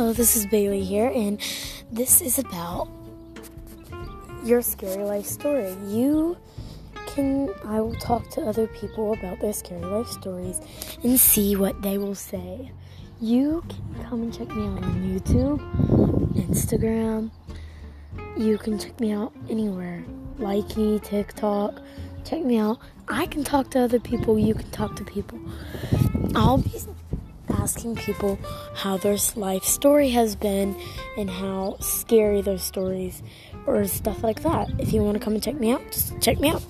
Hello, this is Bailey here, and this is about your scary life story. You can, I will talk to other people about their scary life stories and see what they will say. You can come and check me out on YouTube, Instagram. You can check me out anywhere. Likee, TikTok. Check me out. I can talk to other people. You can talk to people. I'll be asking people how their life story has been and how scary their stories or stuff like that. If you want to come and check me out, just check me out.